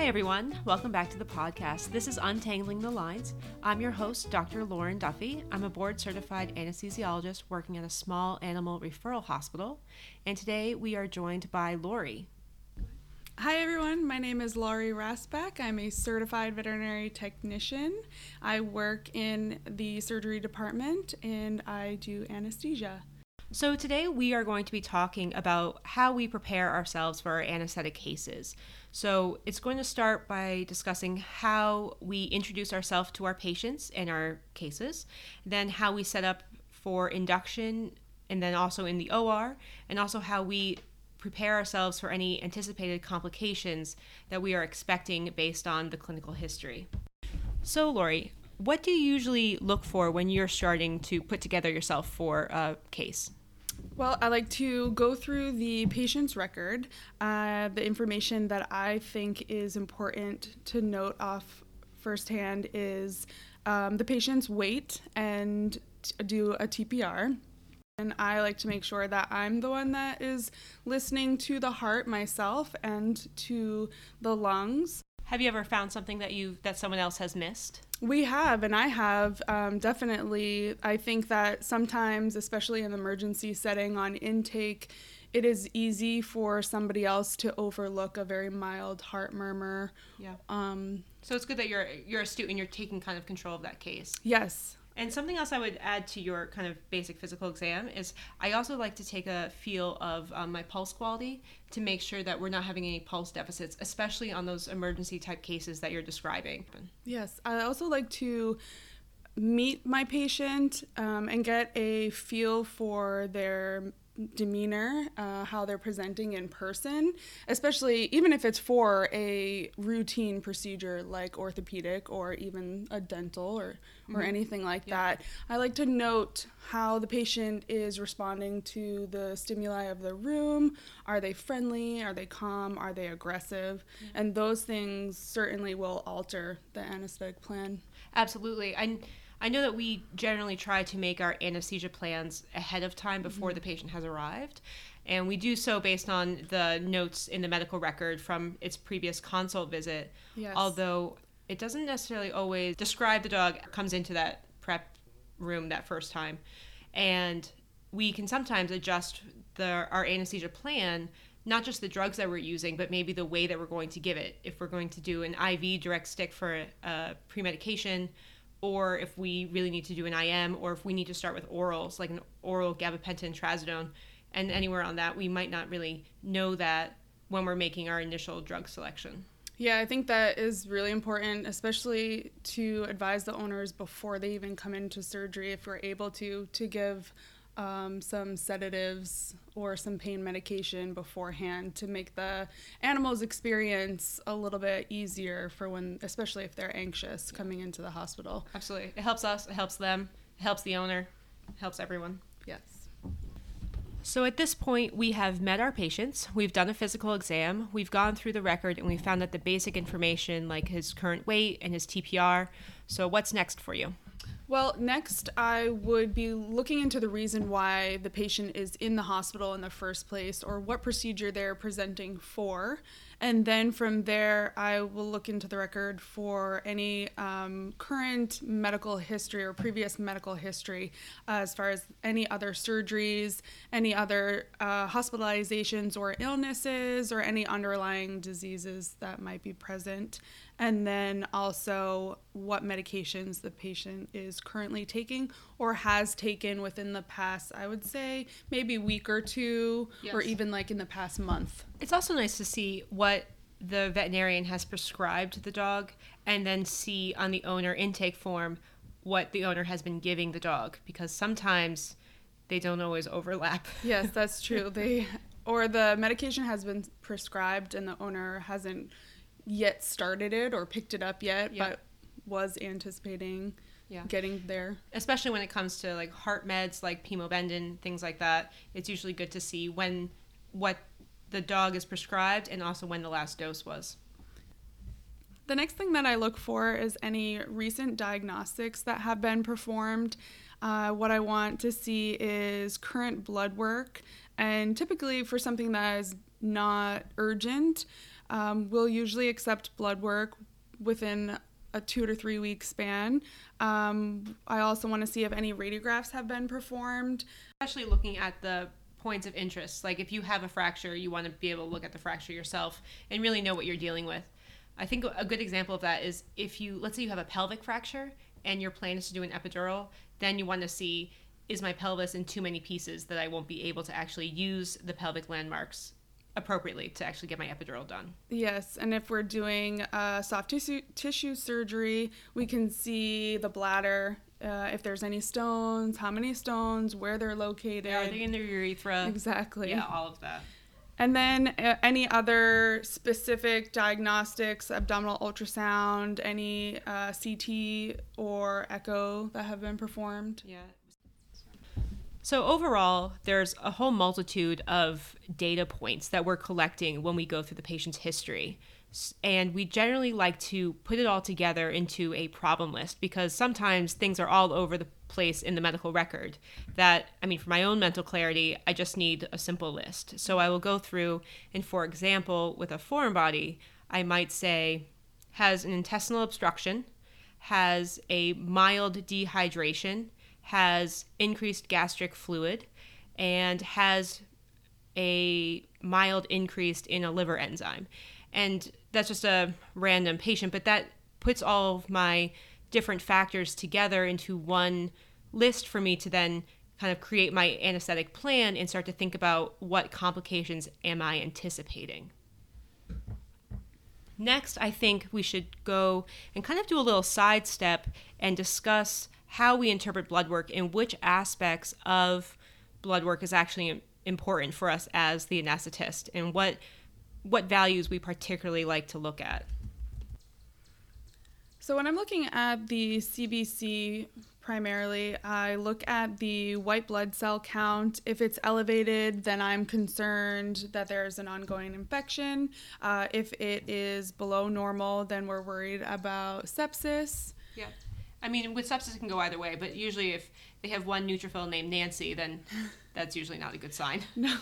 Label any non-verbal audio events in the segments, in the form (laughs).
Hi, everyone. Welcome back to the podcast. This is Untangling the Lines. I'm your host, Dr. Lauren Duffy. I'm a board certified anesthesiologist working at a small animal referral hospital. And today we are joined by Lori. Hi, everyone. My name is Laurie Rasback. I'm a certified veterinary technician. I work in the surgery department and I do anesthesia. So, today we are going to be talking about how we prepare ourselves for our anesthetic cases. So, it's going to start by discussing how we introduce ourselves to our patients and our cases, then how we set up for induction, and then also in the OR, and also how we prepare ourselves for any anticipated complications that we are expecting based on the clinical history. So, Lori, what do you usually look for when you're starting to put together yourself for a case? Well, I like to go through the patient's record, uh, the information that I think is important to note off firsthand is um, the patient's weight and t- do a TPR. And I like to make sure that I'm the one that is listening to the heart myself and to the lungs. Have you ever found something that you that someone else has missed? We have, and I have um, definitely. I think that sometimes, especially in the emergency setting on intake, it is easy for somebody else to overlook a very mild heart murmur. Yeah. Um, So it's good that you're you're astute and you're taking kind of control of that case. yes. And something else I would add to your kind of basic physical exam is I also like to take a feel of um, my pulse quality to make sure that we're not having any pulse deficits, especially on those emergency type cases that you're describing. Yes, I also like to meet my patient um, and get a feel for their demeanor, uh, how they're presenting in person, especially even if it's for a routine procedure like orthopedic or even a dental or, or anything like that. I like to note how the patient is responding to the stimuli of the room. Are they friendly? Are they calm? Are they aggressive? And those things certainly will alter the anesthetic plan. Absolutely. And I know that we generally try to make our anesthesia plans ahead of time before mm-hmm. the patient has arrived. And we do so based on the notes in the medical record from its previous consult visit. Yes. Although it doesn't necessarily always describe the dog comes into that prep room that first time. And we can sometimes adjust the our anesthesia plan not just the drugs that we're using, but maybe the way that we're going to give it. If we're going to do an IV direct stick for a pre-medication, or if we really need to do an IM, or if we need to start with orals, like an oral gabapentin, trazodone, and anywhere on that, we might not really know that when we're making our initial drug selection. Yeah, I think that is really important, especially to advise the owners before they even come into surgery, if we're able to, to give um, some sedatives or some pain medication beforehand to make the animal's experience a little bit easier for when, especially if they're anxious coming into the hospital. Absolutely. It helps us, it helps them, it helps the owner, it helps everyone. Yes. So at this point, we have met our patients, we've done a physical exam, we've gone through the record, and we found that the basic information, like his current weight and his TPR. So, what's next for you? Well, next, I would be looking into the reason why the patient is in the hospital in the first place or what procedure they're presenting for. And then from there, I will look into the record for any um, current medical history or previous medical history uh, as far as any other surgeries, any other uh, hospitalizations or illnesses, or any underlying diseases that might be present and then also what medications the patient is currently taking or has taken within the past, I would say, maybe week or two, or even like in the past month. It's also nice to see what the veterinarian has prescribed the dog and then see on the owner intake form what the owner has been giving the dog because sometimes they don't always overlap. (laughs) Yes, that's true. They or the medication has been prescribed and the owner hasn't yet started it or picked it up yet, Yeah. but was anticipating Yeah. getting there. Especially when it comes to like heart meds like pimobendan, things like that. It's usually good to see when what the dog is prescribed and also when the last dose was. The next thing that I look for is any recent diagnostics that have been performed. Uh, what I want to see is current blood work, and typically for something that is not urgent, Um, we'll usually accept blood work within a two to three week span. Um, I also want to see if any radiographs have been performed. Especially looking at the points of interest. Like if you have a fracture, you want to be able to look at the fracture yourself and really know what you're dealing with. I think a good example of that is if you, let's say you have a pelvic fracture and your plan is to do an epidural, then you want to see is my pelvis in too many pieces that I won't be able to actually use the pelvic landmarks appropriately to actually get my epidural done. Yes, and if we're doing uh, soft tissue, tissue surgery, we can see the bladder, uh, if there's any stones, how many stones, where they're located. Are they in the urethra? Exactly. Yeah, all of that. And then uh, any other specific diagnostics, abdominal ultrasound, any uh, CT or echo that have been performed. Yeah. So, overall, there's a whole multitude of data points that we're collecting when we go through the patient's history. And we generally like to put it all together into a problem list because sometimes things are all over the place in the medical record. That, I mean, for my own mental clarity, I just need a simple list. So, I will go through, and for example, with a foreign body, I might say has an intestinal obstruction, has a mild dehydration has increased gastric fluid and has a mild increase in a liver enzyme. And that's just a random patient, but that puts all of my different factors together into one list for me to then kind of create my anesthetic plan and start to think about what complications am I anticipating. Next, I think we should go and kind of do a little sidestep and discuss how we interpret blood work and which aspects of blood work is actually important for us as the anesthetist and what what values we particularly like to look at. So when I'm looking at the CBC primarily, I look at the white blood cell count. If it's elevated, then I'm concerned that there's an ongoing infection. Uh, if it is below normal, then we're worried about sepsis. Yeah. I mean, with sepsis, it can go either way, but usually if they have one neutrophil named Nancy, then (laughs) that's usually not a good sign. No.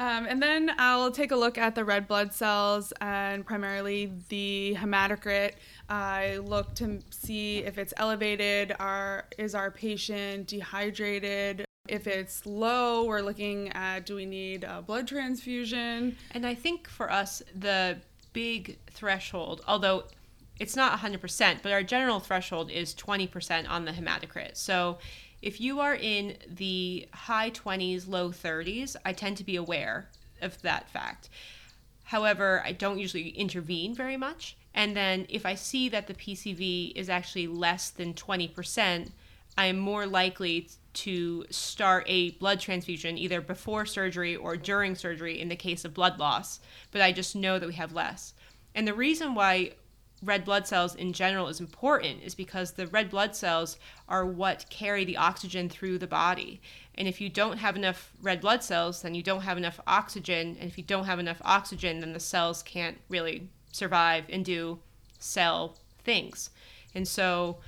Um, and then I'll take a look at the red blood cells and primarily the hematocrit. I look to see if it's elevated, are, is our patient dehydrated? If it's low, we're looking at do we need a blood transfusion? And I think for us, the big threshold, although it's not 100%, but our general threshold is 20% on the hematocrit. So if you are in the high 20s, low 30s, I tend to be aware of that fact. However, I don't usually intervene very much. And then if I see that the PCV is actually less than 20%, I am more likely to start a blood transfusion either before surgery or during surgery in the case of blood loss, but I just know that we have less. And the reason why red blood cells in general is important is because the red blood cells are what carry the oxygen through the body. And if you don't have enough red blood cells, then you don't have enough oxygen. And if you don't have enough oxygen, then the cells can't really survive and do cell things. And so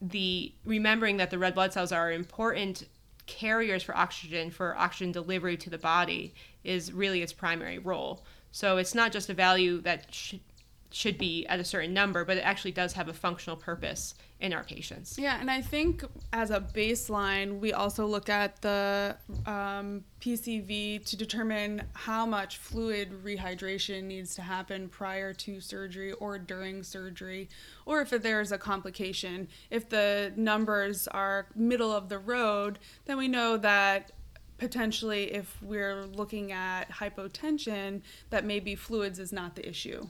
the remembering that the red blood cells are important carriers for oxygen for oxygen delivery to the body is really its primary role. So it's not just a value that should should be at a certain number, but it actually does have a functional purpose in our patients. Yeah, and I think as a baseline, we also look at the um, PCV to determine how much fluid rehydration needs to happen prior to surgery or during surgery, or if there's a complication. If the numbers are middle of the road, then we know that potentially if we're looking at hypotension, that maybe fluids is not the issue.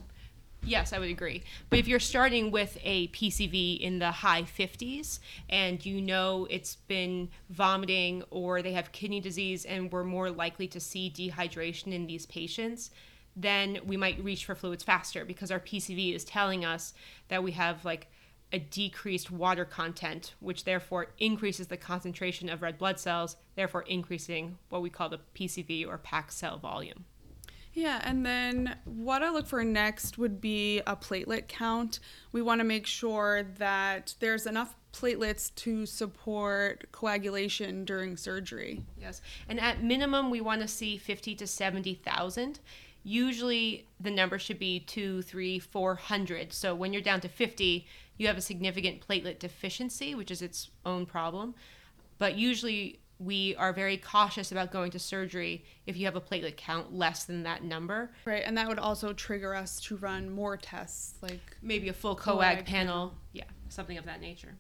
Yes, I would agree. But if you're starting with a PCV in the high 50s and you know it's been vomiting or they have kidney disease and we're more likely to see dehydration in these patients, then we might reach for fluids faster because our PCV is telling us that we have like a decreased water content, which therefore increases the concentration of red blood cells, therefore increasing what we call the PCV or packed cell volume. Yeah, and then what I look for next would be a platelet count. We want to make sure that there's enough platelets to support coagulation during surgery. Yes, and at minimum, we want to see 50 to 70,000. usually the number should be two, three, four hundred. So when you're down to 50, you have a significant platelet deficiency, which is its own problem. But usually we are very cautious about going to surgery if you have a platelet count less than that number. Right, and that would also trigger us to run more tests, like maybe a full coag, Coag panel. Yeah, something of that nature.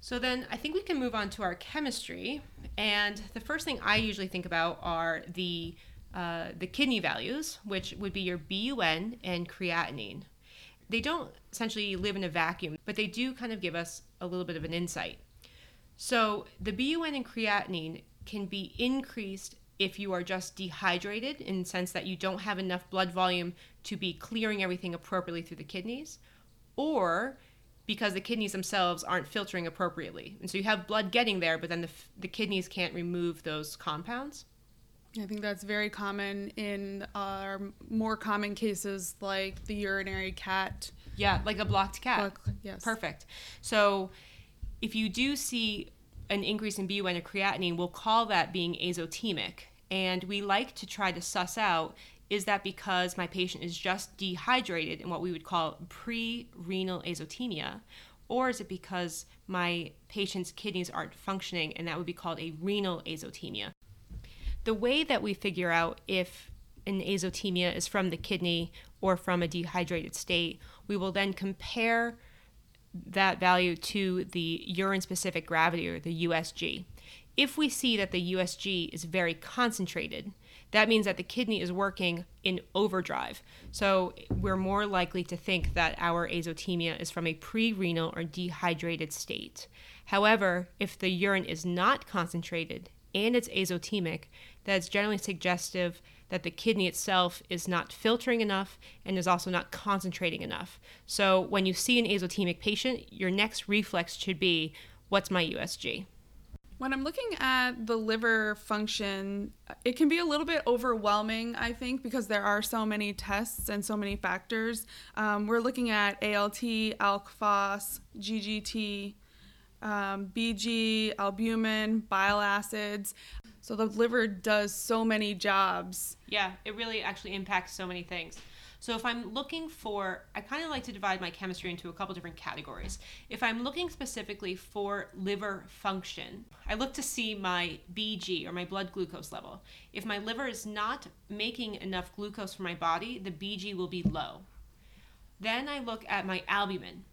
So then I think we can move on to our chemistry. And the first thing I usually think about are the uh, the kidney values, which would be your BUN and creatinine. They don't essentially live in a vacuum, but they do kind of give us a little bit of an insight. So the BUN and creatinine can be increased if you are just dehydrated in the sense that you don't have enough blood volume to be clearing everything appropriately through the kidneys, or because the kidneys themselves aren't filtering appropriately. And so you have blood getting there, but then the, the kidneys can't remove those compounds. I think that's very common in our more common cases like the urinary cat. Yeah, like a blocked cat. Block- yes. Perfect. So if you do see an increase in BUN or creatinine, we'll call that being azotemic. And we like to try to suss out is that because my patient is just dehydrated in what we would call pre renal azotemia? Or is it because my patient's kidneys aren't functioning and that would be called a renal azotemia? The way that we figure out if an azotemia is from the kidney or from a dehydrated state, we will then compare that value to the urine specific gravity or the USG. If we see that the USG is very concentrated, that means that the kidney is working in overdrive. So we're more likely to think that our azotemia is from a pre renal or dehydrated state. However, if the urine is not concentrated and it's azotemic, that's generally suggestive that the kidney itself is not filtering enough and is also not concentrating enough. So when you see an azotemic patient, your next reflex should be what's my USG? When I'm looking at the liver function, it can be a little bit overwhelming, I think, because there are so many tests and so many factors. Um, we're looking at ALT, ALK phos, GGT, um, BG, albumin, bile acids. So the liver does so many jobs. Yeah, it really actually impacts so many things. So if I'm looking for, I kind of like to divide my chemistry into a couple different categories. If I'm looking specifically for liver function, I look to see my BG or my blood glucose level. If my liver is not making enough glucose for my body, the BG will be low. Then I look at my albumin.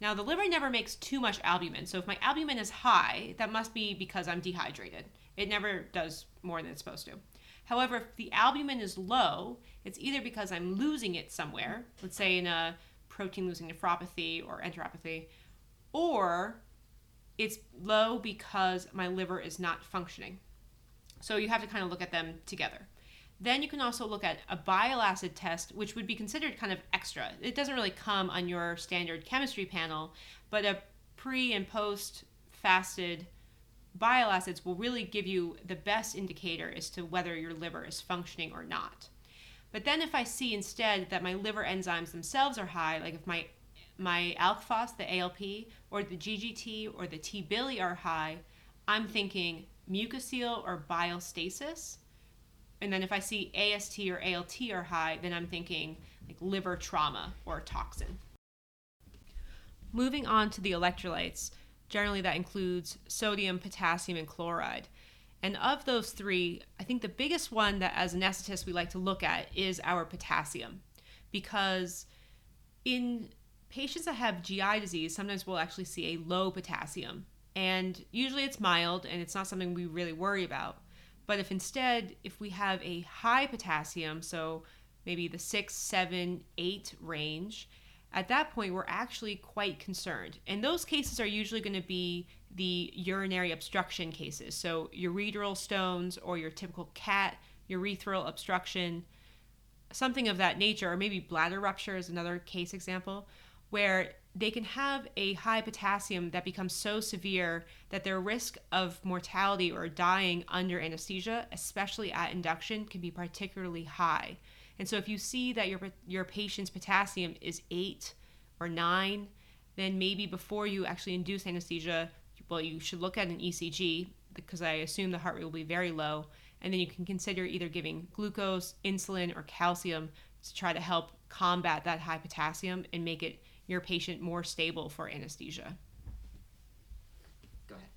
Now, the liver never makes too much albumin, so if my albumin is high, that must be because I'm dehydrated. It never does more than it's supposed to. However, if the albumin is low, it's either because I'm losing it somewhere, let's say in a protein losing nephropathy or enteropathy, or it's low because my liver is not functioning. So you have to kind of look at them together. Then you can also look at a bile acid test, which would be considered kind of extra. It doesn't really come on your standard chemistry panel, but a pre and post fasted bile acids will really give you the best indicator as to whether your liver is functioning or not. But then if I see instead that my liver enzymes themselves are high, like if my my ALK the ALP, or the GGT or the T-bili are high, I'm thinking mucocele or bile stasis. And then if I see AST or ALT are high, then I'm thinking like liver trauma or toxin. Moving on to the electrolytes, generally that includes sodium, potassium, and chloride. And of those three, I think the biggest one that as anesthetists we like to look at is our potassium. Because in patients that have GI disease, sometimes we'll actually see a low potassium. And usually it's mild and it's not something we really worry about. But if instead, if we have a high potassium, so maybe the six, seven, eight range, at that point we're actually quite concerned. And those cases are usually going to be the urinary obstruction cases. So ureteral stones or your typical cat urethral obstruction, something of that nature, or maybe bladder rupture is another case example, where they can have a high potassium that becomes so severe that their risk of mortality or dying under anesthesia, especially at induction, can be particularly high. And so if you see that your your patient's potassium is 8 or 9, then maybe before you actually induce anesthesia, well you should look at an ECG because I assume the heart rate will be very low And then you can consider either giving glucose, insulin, or calcium to try to help combat that high potassium and make it your patient more stable for anesthesia. Go ahead.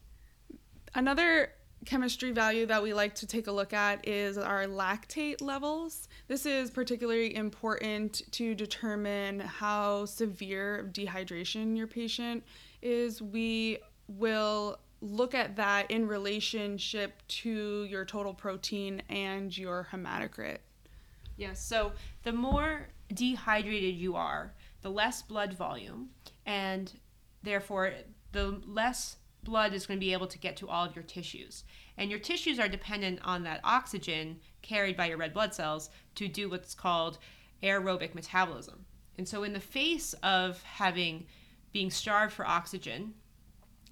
Another chemistry value that we like to take a look at is our lactate levels. This is particularly important to determine how severe dehydration your patient is. We will look at that in relationship to your total protein and your hematocrit. Yes, so the more dehydrated you are, the less blood volume, and therefore the less blood is going to be able to get to all of your tissues. And your tissues are dependent on that oxygen carried by your red blood cells to do what's called aerobic metabolism. And so in the face of having being starved for oxygen,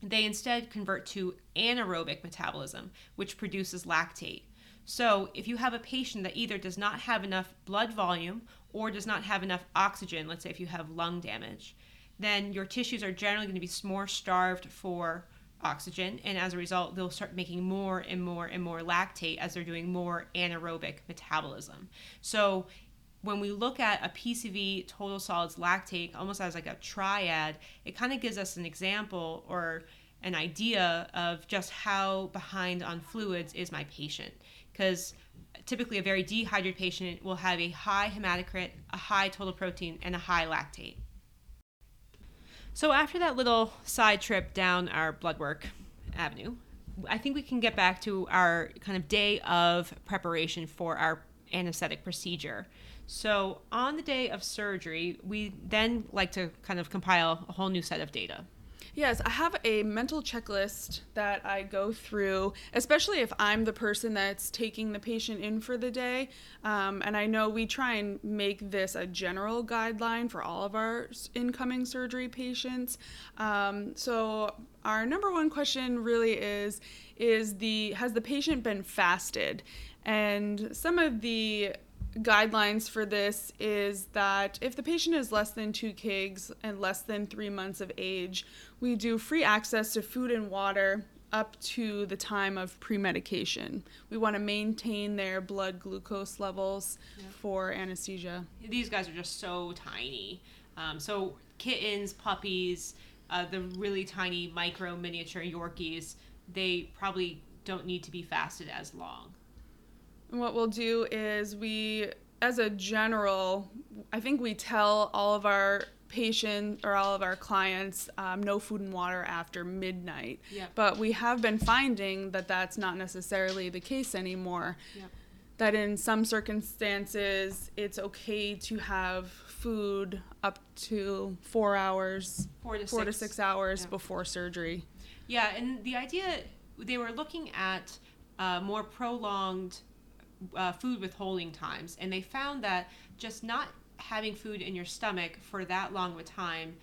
they instead convert to anaerobic metabolism, which produces lactate. So, if you have a patient that either does not have enough blood volume or does not have enough oxygen, let's say if you have lung damage, then your tissues are generally going to be more starved for oxygen, and as a result, they'll start making more and more and more lactate as they're doing more anaerobic metabolism. So, when we look at a PCV total solids lactate almost as like a triad, it kind of gives us an example or an idea of just how behind on fluids is my patient. Because typically a very dehydrated patient will have a high hematocrit, a high total protein, and a high lactate. So after that little side trip down our blood work avenue, I think we can get back to our kind of day of preparation for our anesthetic procedure. So on the day of surgery, we then like to kind of compile a whole new set of data. Yes, I have a mental checklist that I go through, especially if I'm the person that's taking the patient in for the day. Um, and I know we try and make this a general guideline for all of our incoming surgery patients. Um, so our number one question really is is the has the patient been fasted and some of the guidelines for this is that if the patient is less than two kgs and less than three months of age, we do free access to food and water up to the time of pre-medication. We want to maintain their blood glucose levels for anesthesia. These guys are just so tiny. Um, so kittens, puppies, uh, the really tiny micro miniature Yorkies, they probably don't need to be fasted as long. And what we'll do is we, as a general, I think we tell all of our patients or all of our clients um, no food and water after midnight. Yep. But we have been finding that that's not necessarily the case anymore. Yep. That in some circumstances, it's okay to have food up to four hours, Four to four to six. six hours Yeah. before surgery. Yeah, and the idea they were looking at uh, more prolonged uh, food withholding times, and they found that just not having food in your stomach for that long of a time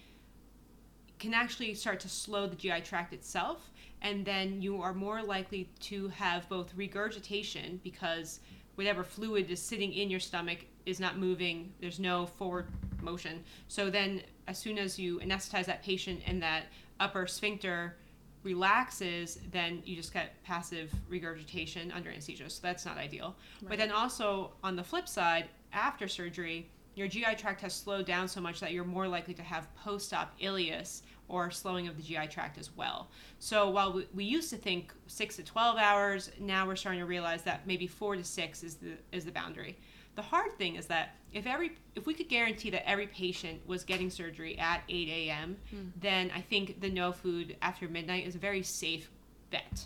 can actually start to slow the GI tract itself, and then you are more likely to have both regurgitation because whatever fluid is sitting in your stomach is not moving, there's no forward motion. So then, as soon as you anesthetize that patient and that upper sphincter relaxes, then you just get passive regurgitation under anesthesia. So that's not ideal. But then also on the flip side, after surgery, your GI tract has slowed down so much that you're more likely to have post-op ileus or slowing of the GI tract as well. So while we, we used to think six to 12 hours, now we're starting to realize that maybe four to six is the is the boundary. The hard thing is that if every if we could guarantee that every patient was getting surgery at 8 a.m., hmm. then I think the no food after midnight is a very safe bet.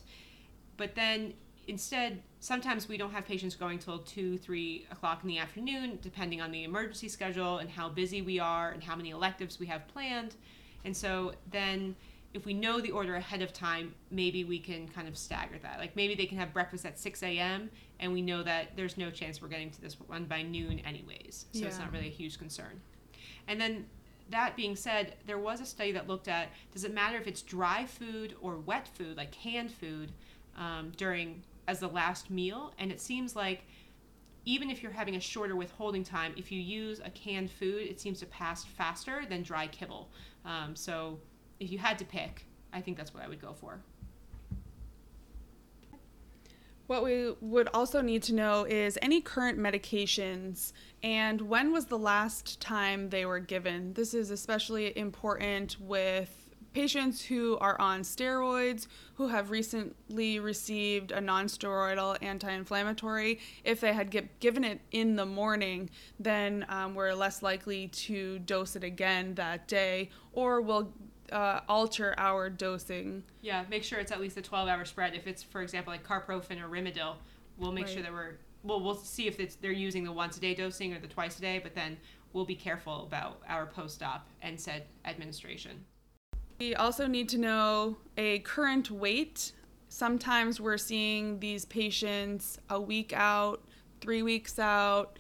But then instead, sometimes we don't have patients going till two, three o'clock in the afternoon, depending on the emergency schedule and how busy we are and how many electives we have planned. And so then if we know the order ahead of time, maybe we can kind of stagger that. Like maybe they can have breakfast at 6 a.m. and we know that there's no chance we're getting to this one by noon, anyways. So it's not really a huge concern. And then that being said, there was a study that looked at does it matter if it's dry food or wet food, like canned food, um, during as the last meal? And it seems like even if you're having a shorter withholding time, if you use a canned food, it seems to pass faster than dry kibble. Um, so if you had to pick, I think that's what I would go for. What we would also need to know is any current medications and when was the last time they were given. This is especially important with patients who are on steroids who have recently received a non-steroidal anti-inflammatory if they had get, given it in the morning then um, we're less likely to dose it again that day or we'll uh, alter our dosing Yeah, make sure it's at least a 12 hour spread. If it's, for example, like carprofen or Rimadyl, we'll make sure that we're, well, we'll see if it's, they're using the once a day dosing or the twice a day, but then we'll be careful about our post op NSAID administration. We also need to know a current weight. Sometimes we're seeing these patients a week out, three weeks out,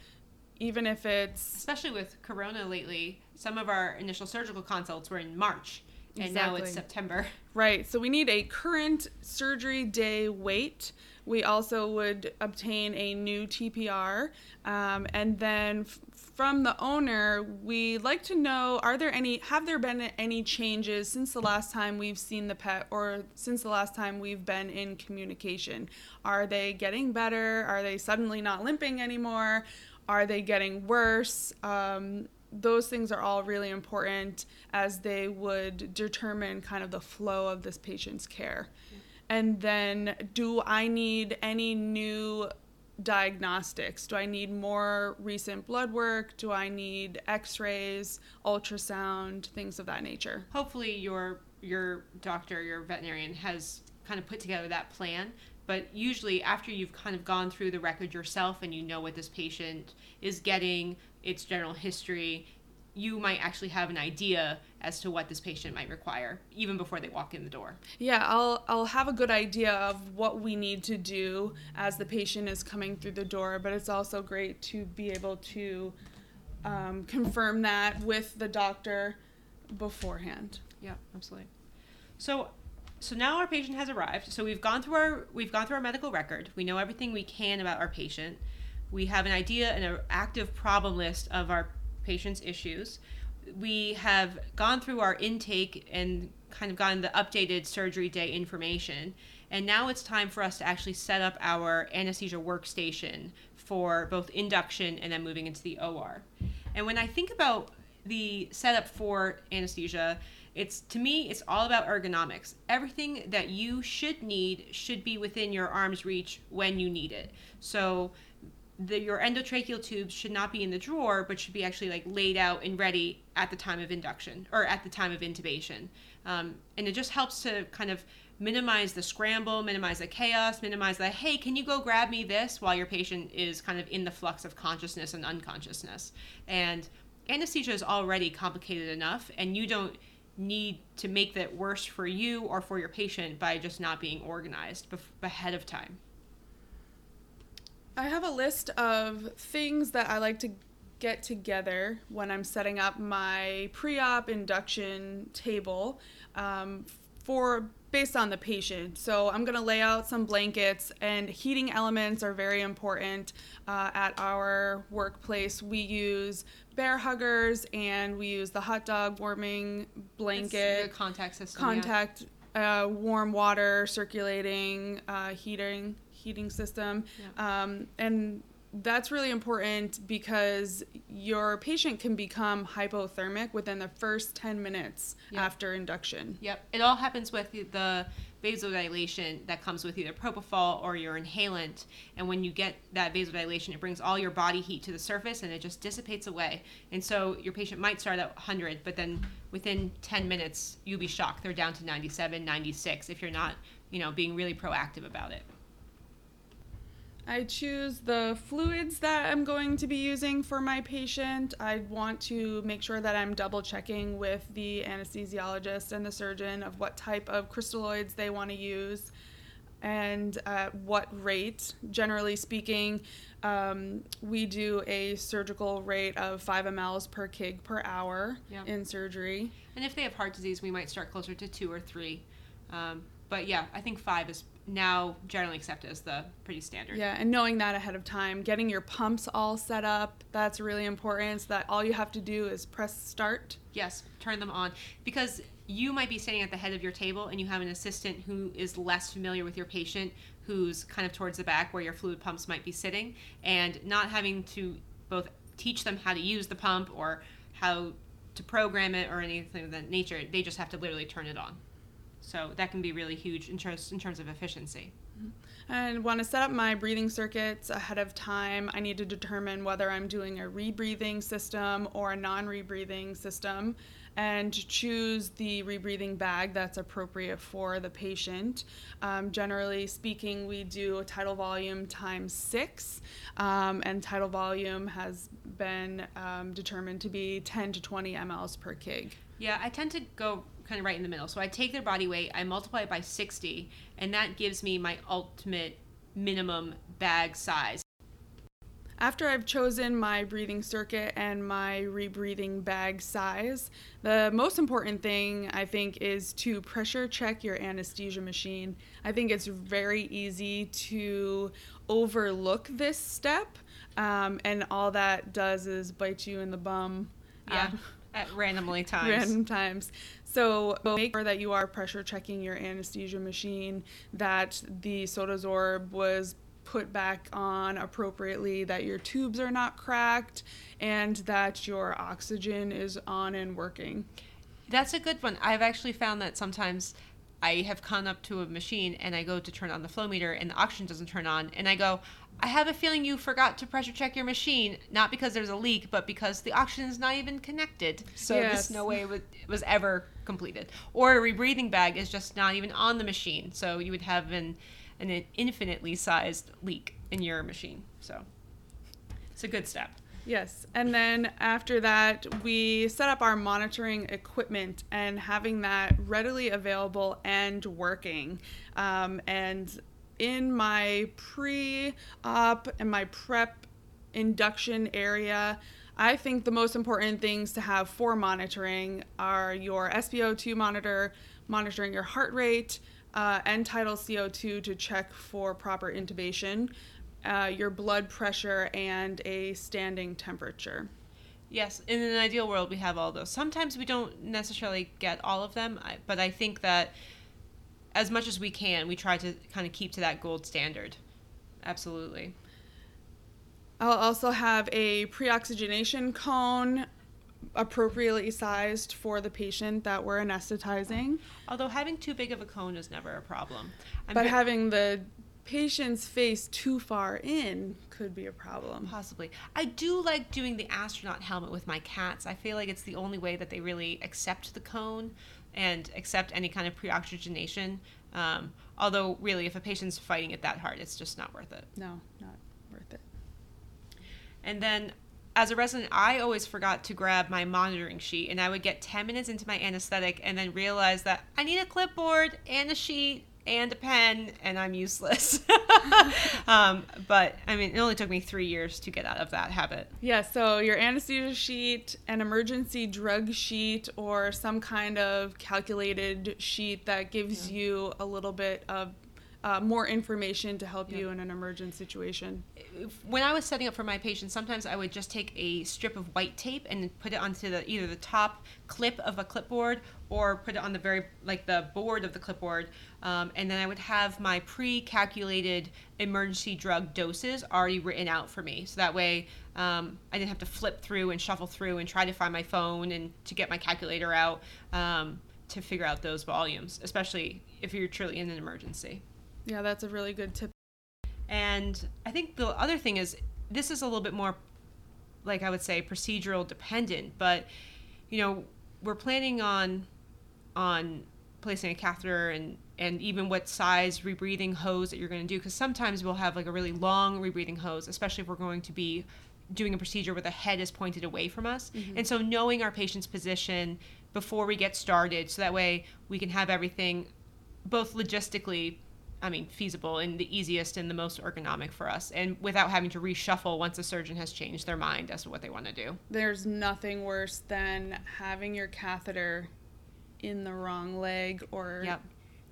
even if it's Especially with Corona lately, some of our initial surgical consults were in March, and now it's September. (laughs) right. So we need a current surgery day weight. We also would obtain a new TPR. Um, and then f- from the owner, we like to know are there any, have there been any changes since the last time we've seen the pet or since the last time we've been in communication? Are they getting better? Are they suddenly not limping anymore? Are they getting worse? Um, those things are all really important as they would determine kind of the flow of this patient's care. And then, do I need any new diagnostics? Do I need more recent blood work? Do I need x rays, ultrasound, things of that nature? Hopefully, your your doctor, your veterinarian, has kind of put together that plan. But usually, after you've kind of gone through the record yourself and you know what this patient is getting, its general history, you might actually have an idea as to what this patient might require even before they walk in the door. Yeah, I'll I'll have a good idea of what we need to do as the patient is coming through the door, but it's also great to be able to um, confirm that with the doctor beforehand. Yeah, absolutely. So so now our patient has arrived. So we've gone through our we've gone through our medical record. We know everything we can about our patient. We have an idea and an active problem list of our patient's issues. We have gone through our intake and kind of gotten the updated surgery day information. And now it's time for us to actually set up our anesthesia workstation for both induction and then moving into the OR. And when I think about the setup for anesthesia, it's to me it's all about ergonomics. Everything that you should need should be within your arm's reach when you need it. So the, your endotracheal tubes should not be in the drawer, but should be actually like laid out and ready at the time of induction or at the time of intubation. Um, and it just helps to kind of minimize the scramble, minimize the chaos, minimize the hey, can you go grab me this while your patient is kind of in the flux of consciousness and unconsciousness. And anesthesia is already complicated enough, and you don't need to make that worse for you or for your patient by just not being organized ahead of time. I have a list of things that I like to get together when I'm setting up my pre-op induction table um, for based on the patient. So I'm gonna lay out some blankets and heating elements are very important uh, at our workplace. We use Bair Huggers and we use the hot dog warming It's blanket contact system. yeah. contact uh, warm water circulating uh, heating heating system um, and that's really important because your patient can become hypothermic within the first 10 minutes Yeah. after induction Yep. It all happens with the vasodilation that comes with either propofol or your inhalant. And when you get that vasodilation, it brings all your body heat to the surface and it just dissipates away. And so your patient might start at 100, but then within 10 minutes, you'll be shocked. They're down to 97, 96 if you're not, you know, being really proactive about it. I choose the fluids that I'm going to be using for my patient. I want to make sure that I'm double checking with the anesthesiologist and the surgeon of what type of crystalloids they want to use and at what rate. Generally speaking, um, we do a surgical rate of 5 mLs per kg per hour Yep. in surgery. And if they have heart disease, we might start closer to two or three. Um, but yeah, I think five is now generally accepted as the pretty standard. Yeah, and knowing that ahead of time, getting your pumps all set up, that's really important so that all you have to do is press start. Yes, turn them on because you might be standing at the head of your table and you have an assistant who is less familiar with your patient who's kind of towards the back where your fluid pumps might be sitting, and not having to both teach them how to use the pump or how to program it or anything of that nature. They just have to literally turn it on. So that can be really huge in terms in terms of efficiency. And want to set up my breathing circuits ahead of time. I need to determine whether I'm doing a rebreathing system or a non rebreathing system and choose the rebreathing bag that's appropriate for the patient. Um, generally speaking, we do a tidal volume times six, um, and tidal volume has been um, determined to be 10 to 20 mLs per kg. Yeah, I tend to go kind of right in the middle. So I take their body weight, I multiply it by 60, and that gives me my ultimate minimum bag size. After I've chosen my breathing circuit and my rebreathing bag size, the most important thing I think is to pressure check your anesthesia machine. I think it's very easy to overlook this step, um, and all that does is bite you in the bum. Yeah. Um, at randomly (laughs) times. Random times. So make sure that you are pressure checking your anesthesia machine, that the Sodasorb was put back on appropriately, that your tubes are not cracked, and that your oxygen is on and working. That's a good one. I've actually found that sometimes I have gone up to a machine and I go to turn on the flow meter and the oxygen doesn't turn on, and I go, I have a feeling you forgot to pressure check your machine, not because there's a leak, but because the oxygen is not even connected. So yes. there's no way it was ever completed. Or a rebreathing bag is just not even on the machine. So you would have an, an infinitely sized leak in your machine. So it's a good step. Yes. And then after that, we set up our monitoring equipment and having that readily available and working. Um, and in my pre op and my prep induction area, I think the most important things to have for monitoring are your SpO2 monitor, monitoring your heart rate, uh, end tidal CO2 to check for proper intubation, uh, your blood pressure, and a standing temperature. Yes, in an ideal world, we have all those. Sometimes we don't necessarily get all of them, but I think that as much as we can, we try to kind of keep to that gold standard. Absolutely. I'll also have a pre-oxygenation cone appropriately sized for the patient that we're anesthetizing. Although having too big of a cone is never a problem. I'm but having the patient's face too far in could be a problem. Possibly. I do like doing the astronaut helmet with my cats. I feel like it's the only way that they really accept the cone and accept any kind of pre-oxygenation. Um, although, really, if a patient's fighting it that hard, it's just not worth it. No, not worth it. And then as a resident, I always forgot to grab my monitoring sheet, and I would get 10 minutes into my anesthetic and then realize that I need a clipboard and a sheet and a pen, and I'm useless. (laughs) um, but I mean, it only took me three years to get out of that habit. Yeah, so your anesthesia sheet, an emergency drug sheet, or some kind of calculated sheet that gives yeah. you a little bit of uh, more information to help you in an emergent situation. When I was setting up for my patients, sometimes I would just take a strip of white tape and put it onto the either the top clip of a clipboard or put it on the very like the board of the clipboard, um, and then I would have my pre-calculated emergency drug doses already written out for me, so that way um, I didn't have to flip through and shuffle through and try to find my phone and to get my calculator out um, to figure out those volumes, especially if you're truly in an emergency. Yeah, that's a really good tip. And I think the other thing is this is a little bit more like I would say procedural dependent, but you know, we're planning on on placing a catheter and and even what size rebreathing hose that you're going to do because sometimes we'll have like a really long rebreathing hose especially if we're going to be doing a procedure where the head is pointed away from us mm-hmm. and so knowing our patient's position before we get started so that way we can have everything both logistically I mean, feasible and the easiest and the most ergonomic for us, and without having to reshuffle once a surgeon has changed their mind as to what they want to do. There's nothing worse than having your catheter in the wrong leg or yep.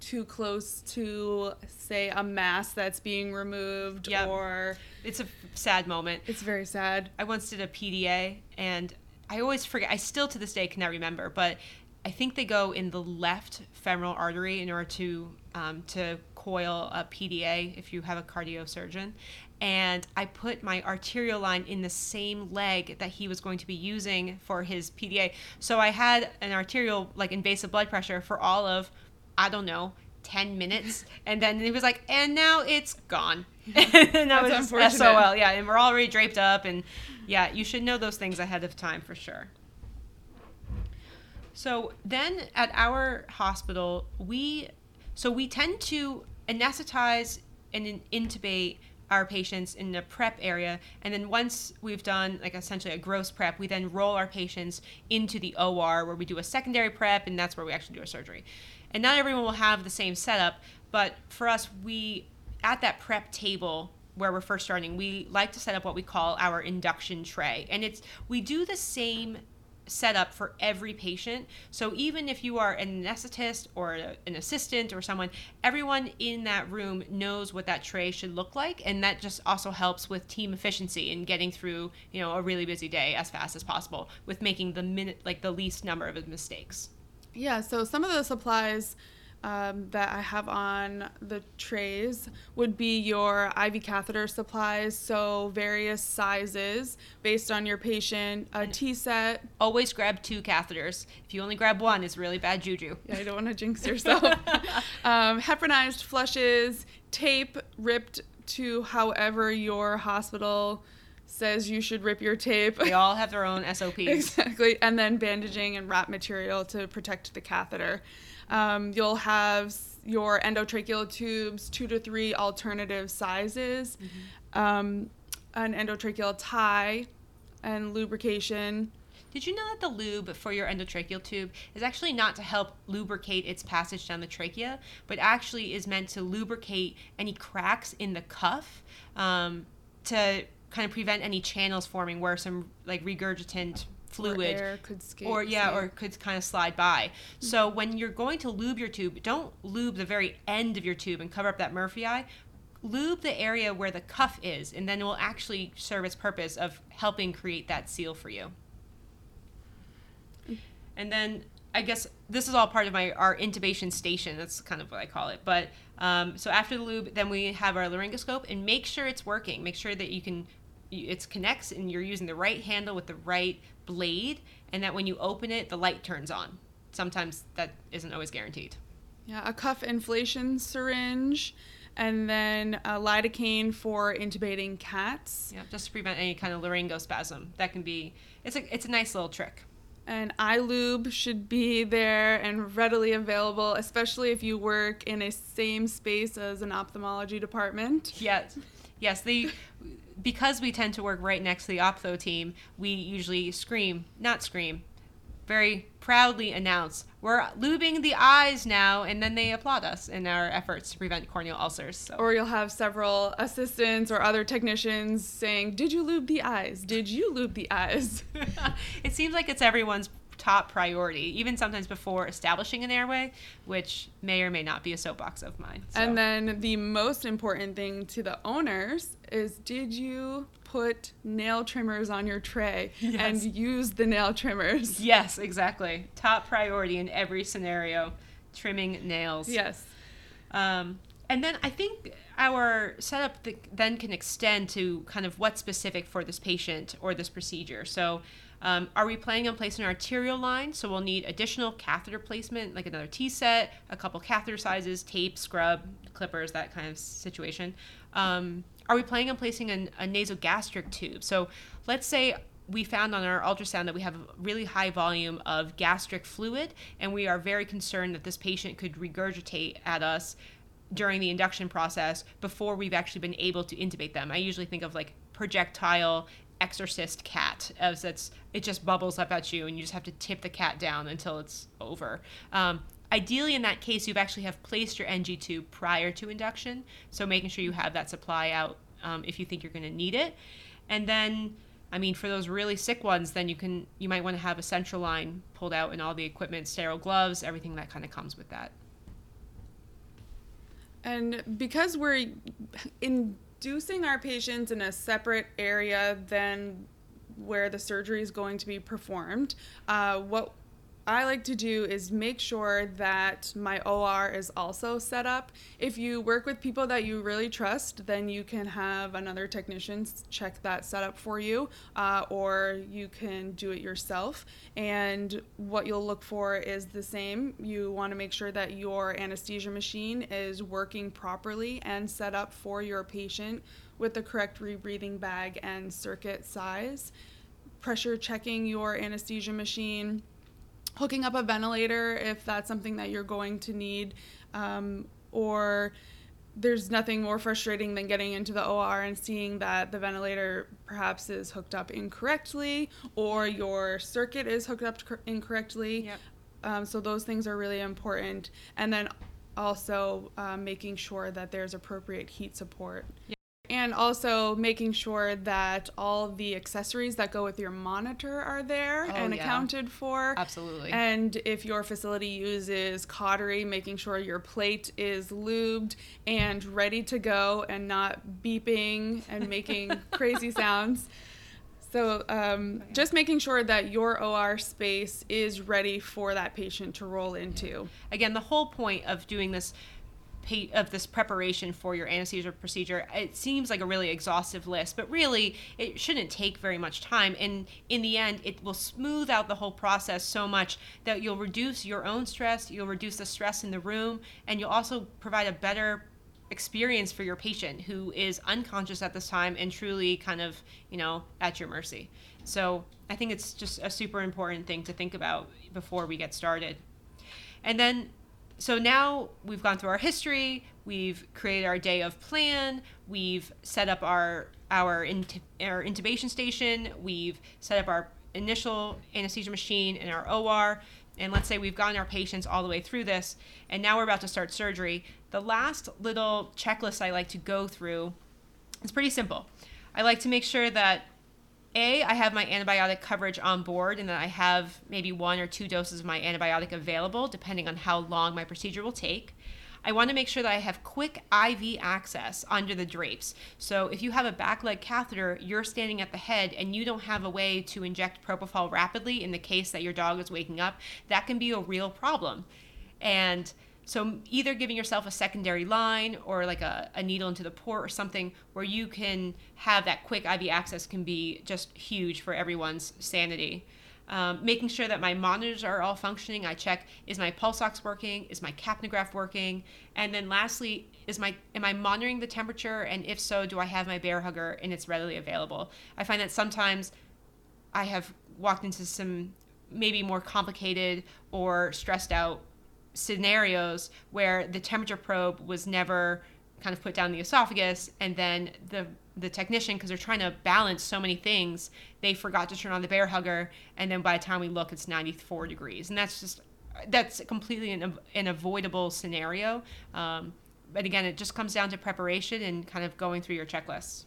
too close to, say, a mass that's being removed yep. or. It's a sad moment. It's very sad. I once did a PDA, and I always forget, I still to this day cannot remember, but I think they go in the left femoral artery in order to um, to coil a PDA if you have a cardio surgeon. And I put my arterial line in the same leg that he was going to be using for his PDA. So I had an arterial, like invasive blood pressure for all of, I don't know, 10 minutes. And then he was like, and now it's gone. (laughs) and that was SOL. Yeah. And we're already draped up. And yeah, you should know those things ahead of time for sure. So then at our hospital, we so we tend to anesthetize and intubate our patients in the prep area. And then once we've done like essentially a gross prep we then roll our patients into the OR where we do a secondary prep and that's where we actually do our surgery. And not everyone will have the same setup but for us we at that prep table where we're first starting we like to set up what we call our induction tray. And it's we do the same set up for every patient. So even if you are an anesthetist or an assistant or someone, everyone in that room knows what that tray should look like, and that just also helps with team efficiency and getting through you know a really busy day as fast as possible with making the minute like the least number of mistakes. Yeah. So some of the supplies um, that I have on the trays would be your IV catheter supplies, so various sizes based on your patient, a T set. Always grab two catheters. If you only grab one, it's really bad juju. Yeah, you don't want to (laughs) jinx yourself. um, heparinized flushes, tape ripped to however your hospital says you should rip your tape. They all have their (laughs) own SOPs. exactly. And then bandaging and wrap material to protect the catheter. Um, you'll have your endotracheal tubes, two to three alternative sizes, mm-hmm. um, an endotracheal tie, and lubrication. Did you know that the lube for your endotracheal tube is actually not to help lubricate its passage down the trachea, but actually is meant to lubricate any cracks in the cuff um, to kind of prevent any channels forming where some like regurgitant fluid or, could skate, or yeah, or could kind of slide by. Mm-hmm. So when you're going to lube your tube, don't lube the very end of your tube and cover up that Murphy eye. Lube the area where the cuff is, and then it will actually serve its purpose of helping create that seal for you. Mm. And then I guess this is all part of my our intubation station. That's kind of what I call it. But um, so after the lube, then we have our laryngoscope and make sure it's working. Make sure that you can it connects and you're using the right handle with the right blade and that when you open it the light turns on. Sometimes that isn't always guaranteed. Yeah a cuff inflation syringe and then a lidocaine for intubating cats. Yeah just to prevent any kind of laryngospasm. That can be it's a it's a nice little trick. And iLube should be there and readily available, especially if you work in a same space as an ophthalmology department. Yes, yes. The because we tend to work right next to the optho team, we usually scream, not scream, very proudly announce, we're lubing the eyes now, and then they applaud us in our efforts to prevent corneal ulcers. So. Or you'll have several assistants or other technicians saying, Did you lube the eyes? Did you lube the eyes? (laughs) it seems like it's everyone's top priority, even sometimes before establishing an airway, which may or may not be a soapbox of mine. So. And then the most important thing to the owners is did you put nail trimmers on your tray yes. and use the nail trimmers? Yes, exactly. Top priority in every scenario trimming nails. Yes. Um, and then I think our setup then can extend to kind of what's specific for this patient or this procedure. So, um, are we planning on placing an arterial line? So we'll need additional catheter placement, like another T set, a couple catheter sizes, tape, scrub, clippers, that kind of situation. Um, are we planning on placing an, a nasogastric tube? So let's say we found on our ultrasound that we have a really high volume of gastric fluid, and we are very concerned that this patient could regurgitate at us during the induction process before we've actually been able to intubate them. I usually think of like projectile exorcist cat as it's it just bubbles up at you and you just have to tip the cat down until it's over. Um, ideally in that case you've actually have placed your ng tube prior to induction so making sure you have that supply out um, if you think you're going to need it. And then i mean for those really sick ones then you can you might want to have a central line pulled out and all the equipment sterile gloves everything that kind of comes with that. And because we're in inducing our patients in a separate area than where the surgery is going to be performed. Uh, what I like to do is make sure that my OR is also set up. If you work with people that you really trust, then you can have another technician check that setup for you, uh, or you can do it yourself. And what you'll look for is the same. You want to make sure that your anesthesia machine is working properly and set up for your patient with the correct rebreathing bag and circuit size. Pressure checking your anesthesia machine hooking up a ventilator if that's something that you're going to need, um, or there's nothing more frustrating than getting into the OR and seeing that the ventilator perhaps is hooked up incorrectly or your circuit is hooked up incorrectly. Yep. Um, so those things are really important. And then also um, making sure that there's appropriate heat support. Yep and also making sure that all the accessories that go with your monitor are there oh, and yeah. accounted for. Absolutely. And if your facility uses cautery, making sure your plate is lubed and ready to go and not beeping and making (laughs) crazy sounds. So, um, okay. just making sure that your OR space is ready for that patient to roll into. Again, the whole point of doing this of this preparation for your anesthesia procedure it seems like a really exhaustive list but really it shouldn't take very much time. And in the end it will smooth out the whole process so much that you'll reduce your own stress you'll reduce the stress in the room and you'll also provide a better experience for your patient who is unconscious at this time and truly kind of you know at your mercy. So i think it's just a super important thing to think about before we get started. And then so now we've gone through our history, we've created our day of plan, we've set up our our, int- our intubation station, we've set up our initial anesthesia machine in our OR, and let's say we've gotten our patients all the way through this, and now we're about to start surgery. The last little checklist I like to go through is pretty simple. I like to make sure that a, I have my antibiotic coverage on board and that I have maybe one or two doses of my antibiotic available depending on how long my procedure will take. I want to make sure that I have quick IV access under the drapes. So if you have a back leg catheter, you're standing at the head and you don't have a way to inject propofol rapidly in the case that your dog is waking up, that can be a real problem. And so either giving yourself a secondary line or like a, a needle into the port or something where you can have that quick IV access can be just huge for everyone's sanity. Um, making sure that my monitors are all functioning. I check is my pulse ox working, is my capnograph working, and then lastly, is my am I monitoring the temperature? And if so, do I have my Bair Hugger and it's readily available? I find that sometimes I have walked into some maybe more complicated or stressed out scenarios where the temperature probe was never kind of put down the esophagus and then the the technician because they're trying to balance so many things they forgot to turn on the Bair Hugger and then by the time we look it's 94 degrees. And that's just that's completely an, an avoidable scenario. Um, but again it just comes down to preparation and kind of going through your checklists.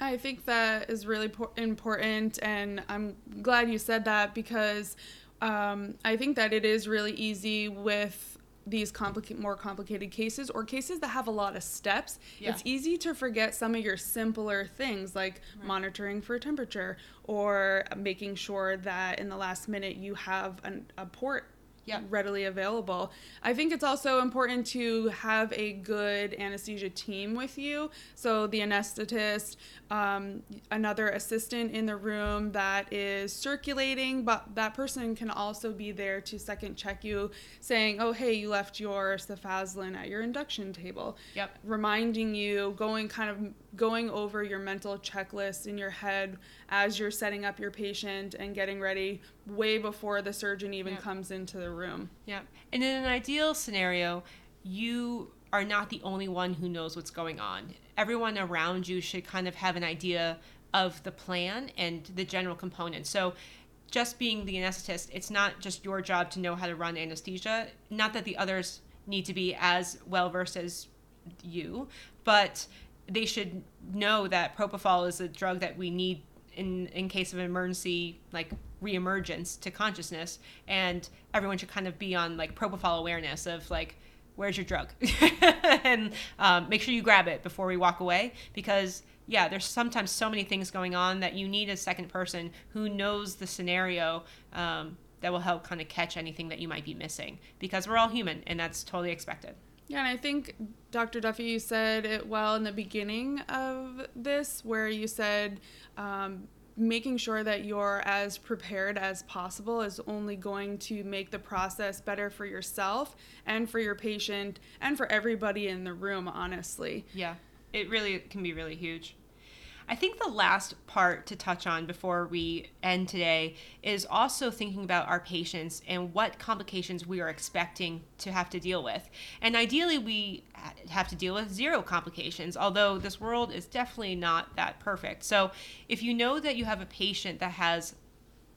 I think that is really important, and I'm glad you said that because um, I think that it is really easy with these complicated, more complicated cases or cases that have a lot of steps. Yeah. It's easy to forget some of your simpler things like right. monitoring for temperature or making sure that in the last minute you have an, a port yeah. readily available. I think it's also important to have a good anesthesia team with you. So the anesthetist, um, another assistant in the room that is circulating, but that person can also be there to second check you, saying, "Oh, hey, you left your cefazolin at your induction table." Yep. Reminding you, going kind of going over your mental checklist in your head as you're setting up your patient and getting ready way before the surgeon even yep. comes into the room. Yeah. And in an ideal scenario, you are not the only one who knows what's going on. Everyone around you should kind of have an idea of the plan and the general components. So, just being the anesthetist, it's not just your job to know how to run anesthesia. Not that the others need to be as well versed as you, but they should know that propofol is a drug that we need in in case of emergency like reemergence to consciousness and everyone should kind of be on like propofol awareness of like where's your drug (laughs) and um, make sure you grab it before we walk away because yeah there's sometimes so many things going on that you need a second person who knows the scenario um, that will help kind of catch anything that you might be missing because we're all human and that's totally expected. Yeah, and I think Dr. Duffy, you said it well in the beginning of this, where you said um, making sure that you're as prepared as possible is only going to make the process better for yourself and for your patient and for everybody in the room, honestly. Yeah, it really can be really huge. I think the last part to touch on before we end today is also thinking about our patients and what complications we are expecting to have to deal with. And ideally, we have to deal with zero complications, although this world is definitely not that perfect. So if you know that you have a patient that has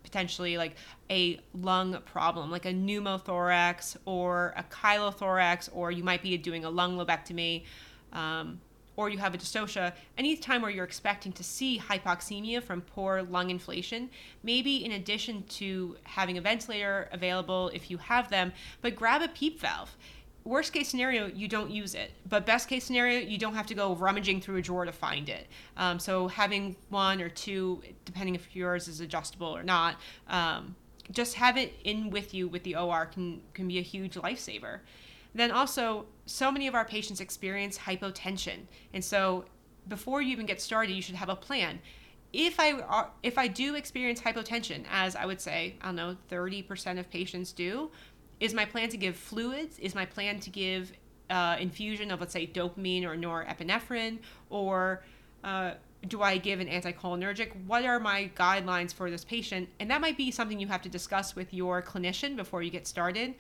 potentially like a lung problem, like a pneumothorax or a chylothorax, or you might be doing a lung lobectomy. Um, or you have a dystocia, any time where you're expecting to see hypoxemia from poor lung inflation, maybe in addition to having a ventilator available if you have them, but grab a PEEP valve. Worst case scenario, you don't use it. But best case scenario, you don't have to go rummaging through a drawer to find it. Um, so having one or two, depending if yours is adjustable or not, um, just have it in with you with the OR can, can be a huge lifesaver. Then also, so many of our patients experience hypotension. And so before you even get started, you should have a plan. If I if I do experience hypotension, as I would say, I don't know, 30% of patients do, is my plan to give fluids? Is my plan to give uh, infusion of, let's say, dopamine or norepinephrine? Or uh, do I give an anticholinergic? What are my guidelines for this patient? And that might be something you have to discuss with your clinician before you get started.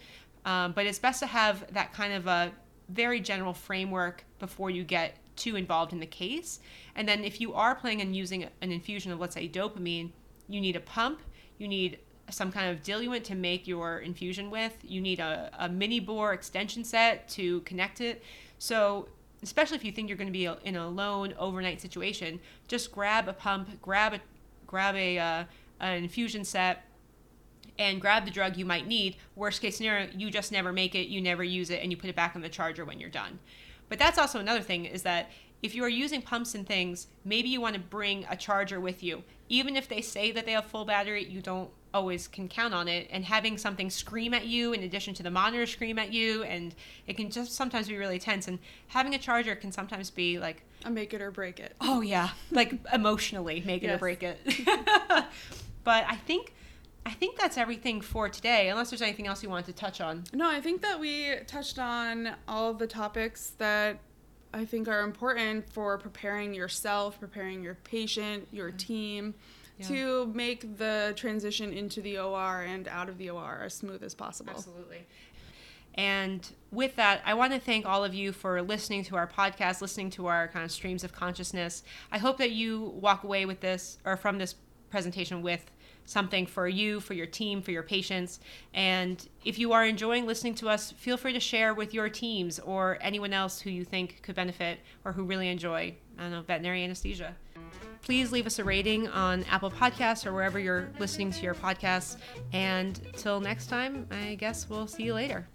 Um, but it's best to have that kind of a very general framework before you get too involved in the case. And then if you are planning on using an infusion of, let's say, dopamine, you need a pump, you need some kind of diluent to make your infusion with, you need a, a mini bore extension set to connect it. So, especially if you think you're going to be in a lone overnight situation, just grab a pump, grab a grab a uh, an infusion set, and grab the drug you might need. Worst case scenario, you just never make it, you never use it, and you put it back on the charger when you're done. But that's also another thing is that if you are using pumps and things, maybe you want to bring a charger with you. Even if they say that they have full battery, you don't always can count on it. And having something scream at you in addition to the monitor scream at you, and it can just sometimes be really tense. And having a charger can sometimes be like a make it or break it. Oh yeah, like emotionally make it yes. or break it. (laughs) but I think I think that's everything for today, unless there's anything else you wanted to touch on. No, I think that we touched on all the topics that I think are important for preparing yourself, preparing your patient, your mm-hmm. team. Yeah. To make the transition into the OR and out of the OR as smooth as possible. Absolutely. And with that, I want to thank all of you for listening to our podcast, listening to our kind of streams of consciousness. I hope that you walk away with this or from this presentation with something for you, for your team, for your patients. And if you are enjoying listening to us, feel free to share with your teams or anyone else who you think could benefit or who really enjoy, I don't know, veterinary anesthesia. Please leave us a rating on Apple Podcasts or wherever you're listening to your podcasts. And till next time, I guess we'll see you later.